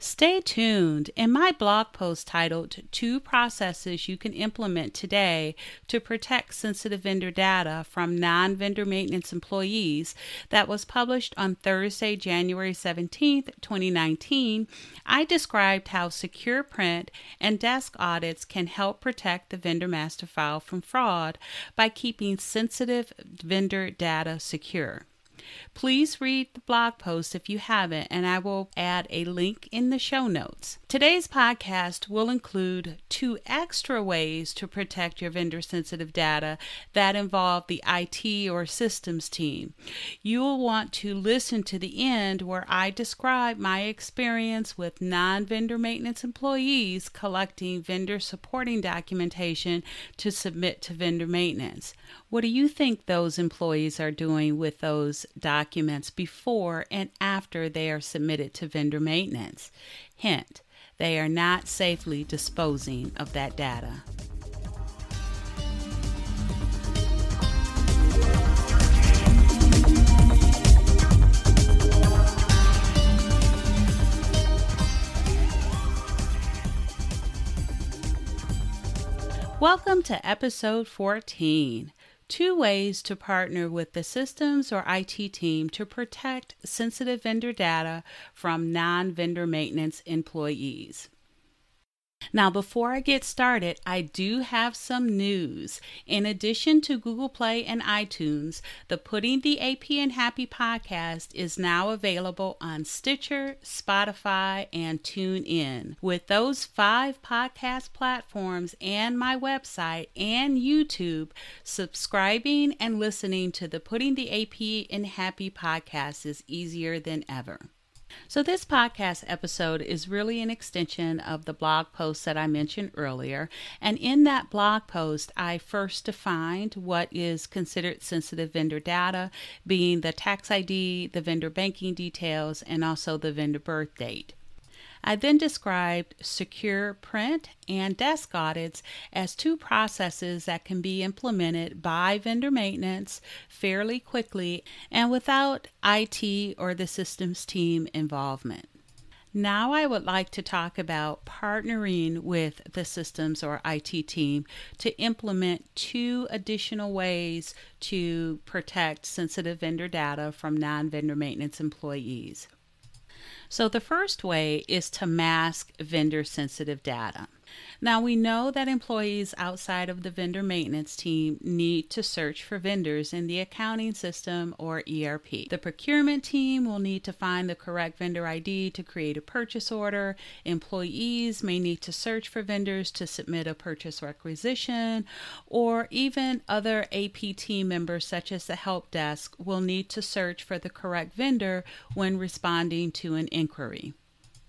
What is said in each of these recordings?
Stay tuned. In my blog post titled Two Processes You Can Implement Today to Protect Sensitive Vendor Data from Non Vendor Maintenance Employees, that was published on Thursday, January 17, 2019, I described how secure print and desk audits can help protect the vendor master file from fraud by keeping sensitive vendor data secure. Please read the blog post if you haven't, and I will add a link in the show notes. Today's podcast will include two extra ways to protect your vendor sensitive data that involve the IT or systems team. You will want to listen to the end where I describe my experience with non vendor maintenance employees collecting vendor supporting documentation to submit to vendor maintenance. What do you think those employees are doing with those documents before and after they are submitted to vendor maintenance? Hint, they are not safely disposing of that data. Welcome to episode 14 two ways to partner with the systems or IT team to protect sensitive vendor data from non vendor maintenance employees. Now, before I get started, I do have some news. In addition to Google Play and iTunes, the Putting the AP in Happy podcast is now available on Stitcher, Spotify, and TuneIn. With those five podcast platforms and my website and YouTube, subscribing and listening to the Putting the AP in Happy podcast is easier than ever. So, this podcast episode is really an extension of the blog post that I mentioned earlier. And in that blog post, I first defined what is considered sensitive vendor data, being the tax ID, the vendor banking details, and also the vendor birth date. I then described secure print and desk audits as two processes that can be implemented by vendor maintenance fairly quickly and without IT or the systems team involvement. Now, I would like to talk about partnering with the systems or IT team to implement two additional ways to protect sensitive vendor data from non vendor maintenance employees. So, the first way is to mask vendor sensitive data. Now, we know that employees outside of the vendor maintenance team need to search for vendors in the accounting system or ERP. The procurement team will need to find the correct vendor ID to create a purchase order. Employees may need to search for vendors to submit a purchase requisition, or even other AP team members, such as the help desk, will need to search for the correct vendor when responding to an inquiry.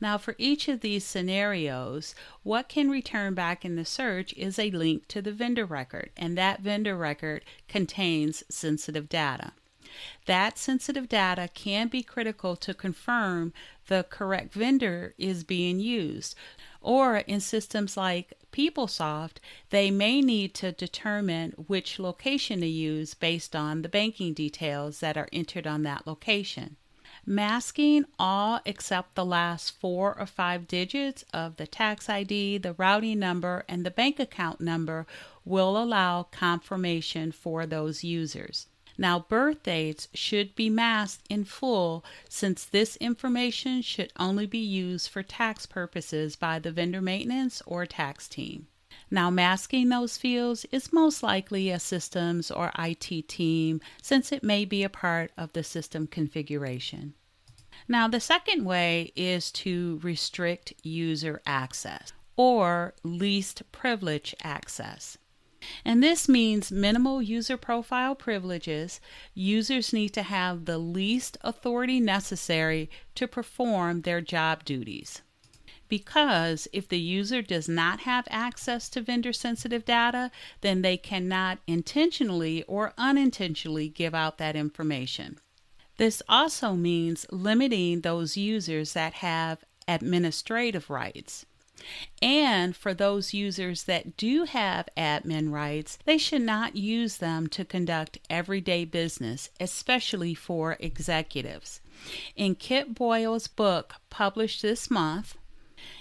Now, for each of these scenarios, what can return back in the search is a link to the vendor record, and that vendor record contains sensitive data. That sensitive data can be critical to confirm the correct vendor is being used. Or in systems like PeopleSoft, they may need to determine which location to use based on the banking details that are entered on that location. Masking all except the last four or five digits of the tax ID, the routing number, and the bank account number will allow confirmation for those users. Now, birth dates should be masked in full since this information should only be used for tax purposes by the vendor maintenance or tax team. Now, masking those fields is most likely a systems or IT team since it may be a part of the system configuration. Now, the second way is to restrict user access or least privilege access. And this means minimal user profile privileges. Users need to have the least authority necessary to perform their job duties. Because if the user does not have access to vendor sensitive data, then they cannot intentionally or unintentionally give out that information. This also means limiting those users that have administrative rights. And for those users that do have admin rights, they should not use them to conduct everyday business, especially for executives. In Kip Boyle's book published this month,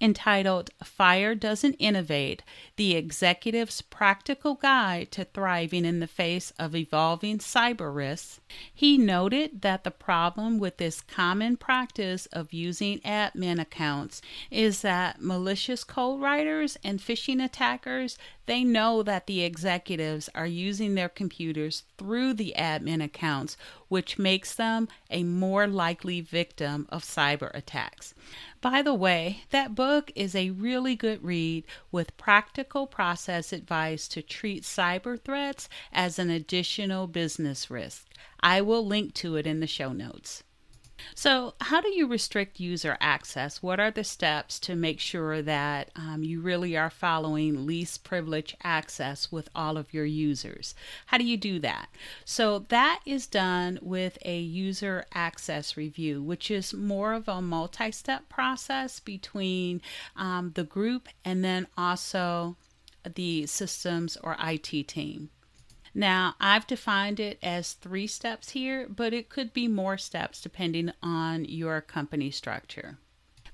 entitled Fire Doesn't Innovate The Executive's Practical Guide to Thriving in the Face of Evolving Cyber Risks, he noted that the problem with this common practice of using admin accounts is that malicious code writers and phishing attackers they know that the executives are using their computers through the admin accounts, which makes them a more likely victim of cyber attacks. By the way, that book is a really good read with practical process advice to treat cyber threats as an additional business risk. I will link to it in the show notes. So, how do you restrict user access? What are the steps to make sure that um, you really are following least privilege access with all of your users? How do you do that? So, that is done with a user access review, which is more of a multi step process between um, the group and then also the systems or IT team. Now, I've defined it as three steps here, but it could be more steps depending on your company structure.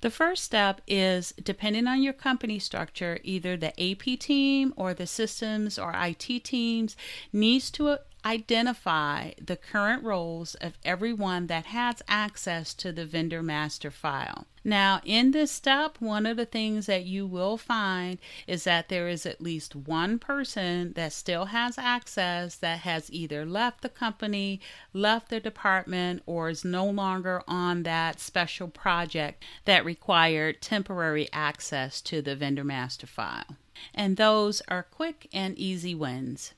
The first step is depending on your company structure, either the AP team or the systems or IT teams needs to identify the current roles of everyone that has access to the vendor master file. Now, in this step, one of the things that you will find is that there is at least one person that still has access that has either left the company, left the department, or is no longer on that special project that required temporary access to the vendor master file. And those are quick and easy wins.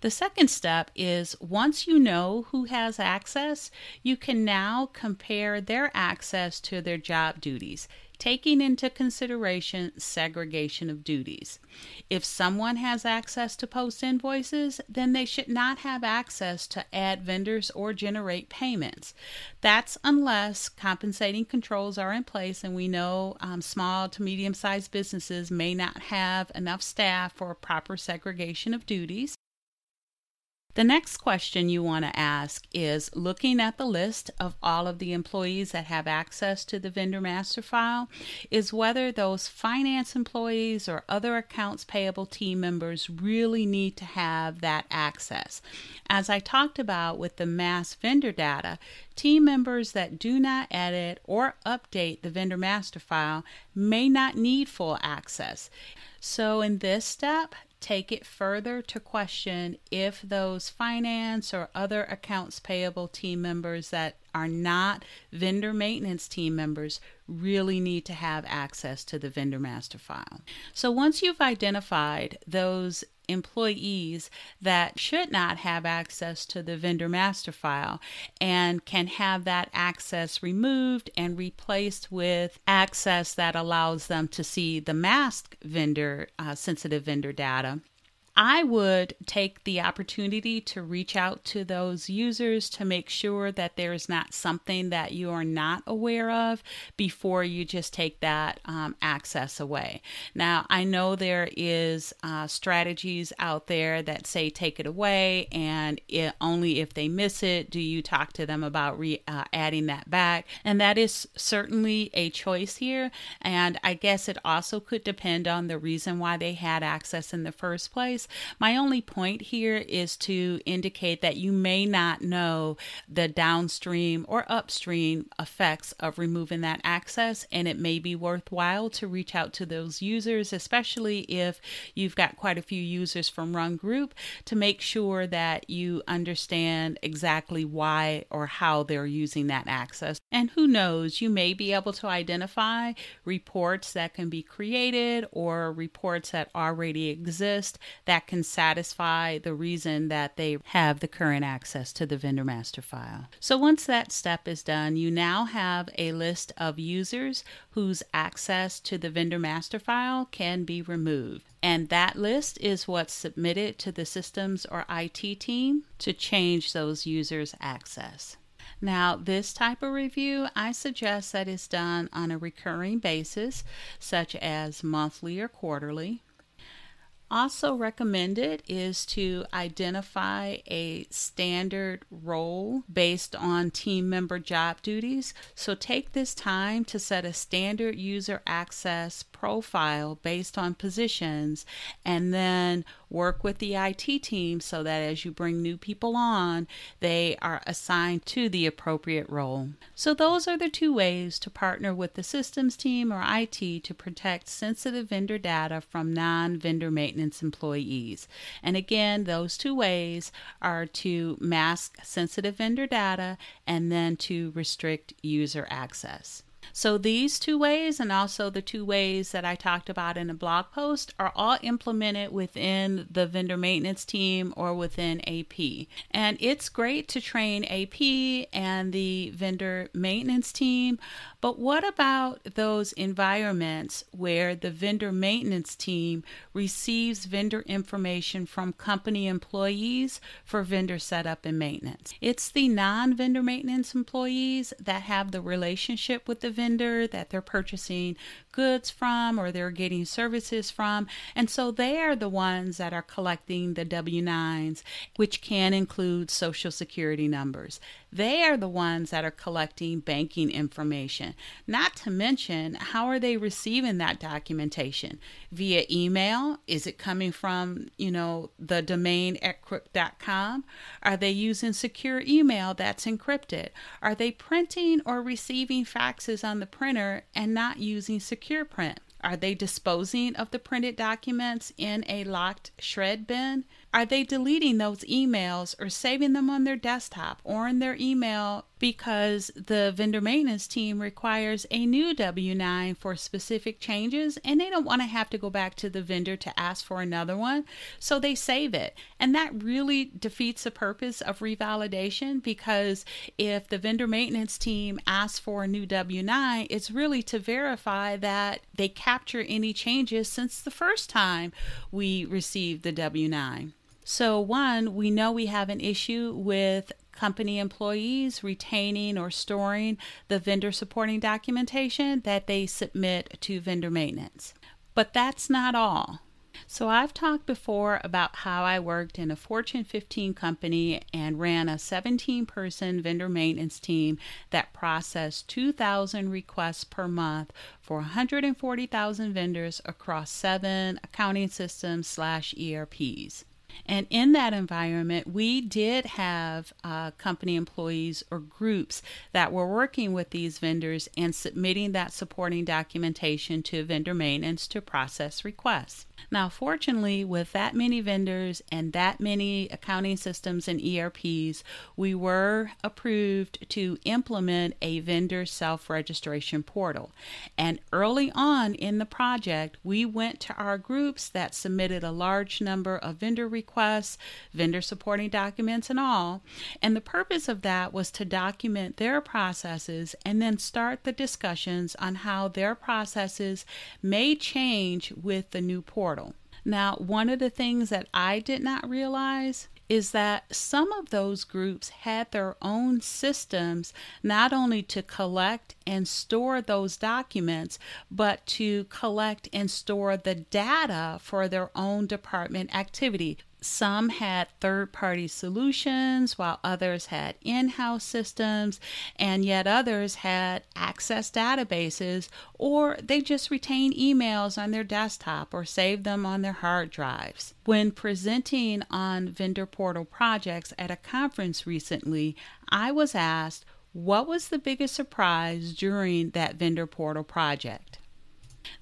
The second step is once you know who has access, you can now compare their access to their job duties, taking into consideration segregation of duties. If someone has access to post invoices, then they should not have access to add vendors or generate payments. That's unless compensating controls are in place, and we know um, small to medium sized businesses may not have enough staff for proper segregation of duties. The next question you want to ask is looking at the list of all of the employees that have access to the vendor master file, is whether those finance employees or other accounts payable team members really need to have that access. As I talked about with the mass vendor data, team members that do not edit or update the vendor master file may not need full access. So, in this step, take it further to question if those finance or other accounts payable team members that are not vendor maintenance team members really need to have access to the vendor master file. So once you've identified those employees that should not have access to the vendor master file and can have that access removed and replaced with access that allows them to see the masked vendor uh, sensitive vendor data I would take the opportunity to reach out to those users to make sure that there is not something that you are not aware of before you just take that um, access away. Now, I know there is uh, strategies out there that say take it away, and it, only if they miss it do you talk to them about re, uh, adding that back. And that is certainly a choice here. And I guess it also could depend on the reason why they had access in the first place. My only point here is to indicate that you may not know the downstream or upstream effects of removing that access, and it may be worthwhile to reach out to those users, especially if you've got quite a few users from Run Group, to make sure that you understand exactly why or how they're using that access. And who knows, you may be able to identify reports that can be created or reports that already exist that can satisfy the reason that they have the current access to the vendor master file. So once that step is done, you now have a list of users whose access to the vendor master file can be removed. And that list is what's submitted to the systems or IT team to change those users' access. Now, this type of review, I suggest that is done on a recurring basis, such as monthly or quarterly. Also recommended is to identify a standard role based on team member job duties. So take this time to set a standard user access profile based on positions and then work with the IT team so that as you bring new people on, they are assigned to the appropriate role. So, those are the two ways to partner with the systems team or IT to protect sensitive vendor data from non vendor maintenance employees. And again, those two ways are to mask sensitive vendor data and then to restrict user access. So these two ways and also the two ways that I talked about in a blog post are all implemented within the vendor maintenance team or within AP. And it's great to train AP and the vendor maintenance team, but what about those environments where the vendor maintenance team receives vendor information from company employees for vendor setup and maintenance? It's the non-vendor maintenance employees that have the relationship with the vendor that they're purchasing goods from or they're getting services from. And so they are the ones that are collecting the W 9s, which can include social security numbers. They are the ones that are collecting banking information. Not to mention, how are they receiving that documentation? Via email? Is it coming from, you know, the domain at crook.com? Are they using secure email that's encrypted? Are they printing or receiving faxes on the printer and not using secure print? Are they disposing of the printed documents in a locked shred bin? Are they deleting those emails or saving them on their desktop or in their email because the vendor maintenance team requires a new W 9 for specific changes and they don't want to have to go back to the vendor to ask for another one? So they save it. And that really defeats the purpose of revalidation because if the vendor maintenance team asks for a new W 9, it's really to verify that they capture any changes since the first time we received the W 9. So, one, we know we have an issue with company employees retaining or storing the vendor supporting documentation that they submit to vendor maintenance. But that's not all. So, I've talked before about how I worked in a Fortune 15 company and ran a 17 person vendor maintenance team that processed 2,000 requests per month for 140,000 vendors across seven accounting systems slash ERPs. And in that environment, we did have uh, company employees or groups that were working with these vendors and submitting that supporting documentation to vendor maintenance to process requests. Now, fortunately, with that many vendors and that many accounting systems and ERPs, we were approved to implement a vendor self registration portal. And early on in the project, we went to our groups that submitted a large number of vendor requests, vendor supporting documents, and all. And the purpose of that was to document their processes and then start the discussions on how their processes may change with the new portal. Now, one of the things that I did not realize is that some of those groups had their own systems not only to collect and store those documents, but to collect and store the data for their own department activity. Some had third party solutions, while others had in house systems, and yet others had access databases, or they just retained emails on their desktop or saved them on their hard drives. When presenting on vendor portal projects at a conference recently, I was asked what was the biggest surprise during that vendor portal project.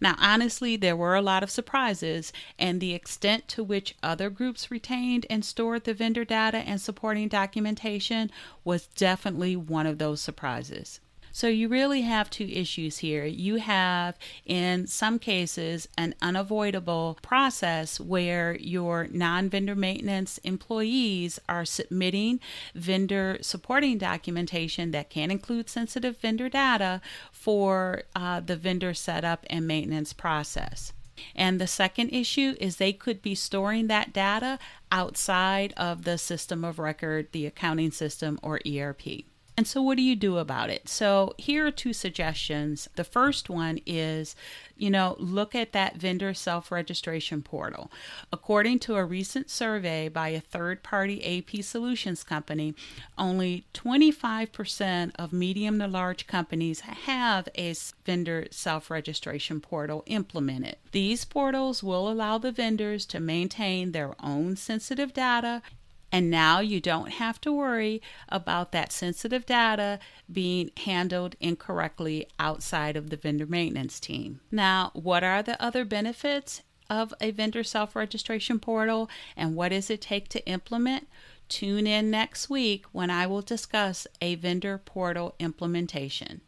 Now, honestly, there were a lot of surprises, and the extent to which other groups retained and stored the vendor data and supporting documentation was definitely one of those surprises. So you really have two issues here. You have, in some cases, an unavoidable process where your non vendor maintenance employees are submitting vendor supporting documentation that can include sensitive vendor data for uh, the vendor setup and maintenance process. And the second issue is they could be storing that data outside of the system of record, the accounting system, or ERP. And so, what do you do about it? So, here are two suggestions. The first one is, you know, look at that vendor self registration portal. According to a recent survey by a third party AP solutions company, only 25% of medium to large companies have a vendor self registration portal implemented. These portals will allow the vendors to maintain their own sensitive data and now you don't have to worry about that sensitive data being handled incorrectly outside of the vendor maintenance team. Now, what are the other benefits of a vendor self registration portal and what does it take to implement? Tune in next week when I will discuss a vendor portal implementation.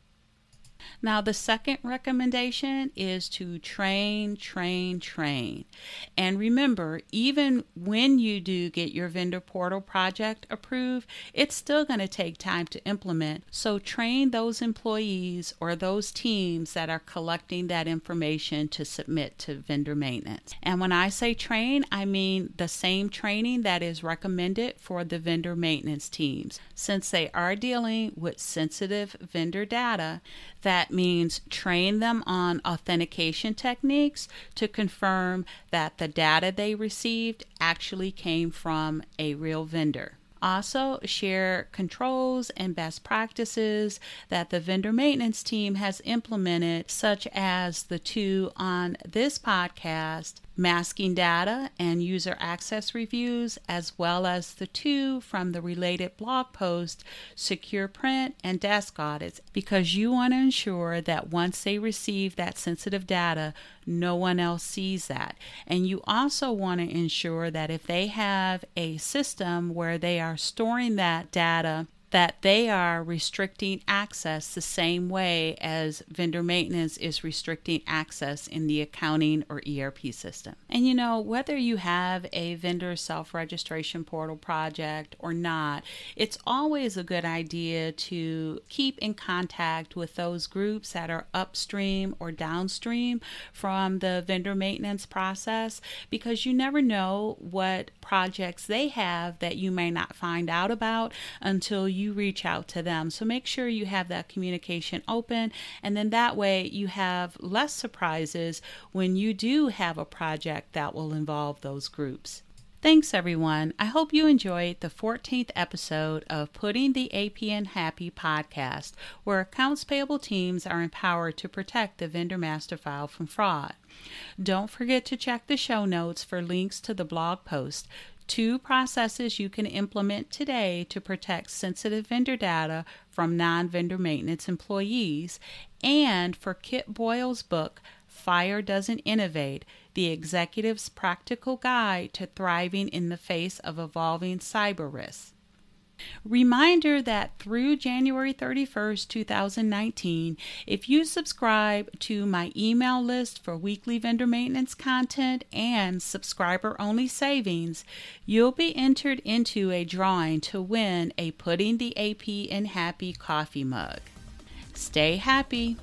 Now, the second recommendation is to train, train, train. And remember, even when you do get your vendor portal project approved, it's still going to take time to implement. So, train those employees or those teams that are collecting that information to submit to vendor maintenance. And when I say train, I mean the same training that is recommended for the vendor maintenance teams. Since they are dealing with sensitive vendor data, that means train them on authentication techniques to confirm that the data they received actually came from a real vendor. Also, share controls and best practices that the vendor maintenance team has implemented, such as the two on this podcast masking data and user access reviews, as well as the two from the related blog post, secure print and desk audits, because you want to ensure that once they receive that sensitive data, no one else sees that. And you also want to ensure that if they have a system where they are storing that data that they are restricting access the same way as vendor maintenance is restricting access in the accounting or ERP system. And you know, whether you have a vendor self registration portal project or not, it's always a good idea to keep in contact with those groups that are upstream or downstream from the vendor maintenance process because you never know what projects they have that you may not find out about until you you reach out to them. So make sure you have that communication open, and then that way you have less surprises when you do have a project that will involve those groups. Thanks, everyone. I hope you enjoyed the 14th episode of Putting the AP in Happy podcast, where accounts payable teams are empowered to protect the vendor master file from fraud. Don't forget to check the show notes for links to the blog post two processes you can implement today to protect sensitive vendor data from non vendor maintenance employees, and for Kip Boyle's book, Fire Doesn't Innovate The Executive's Practical Guide to Thriving in the Face of Evolving Cyber Risks. Reminder that through January 31st, 2019, if you subscribe to my email list for weekly vendor maintenance content and subscriber only savings, you'll be entered into a drawing to win a Putting the AP in Happy coffee mug. Stay happy.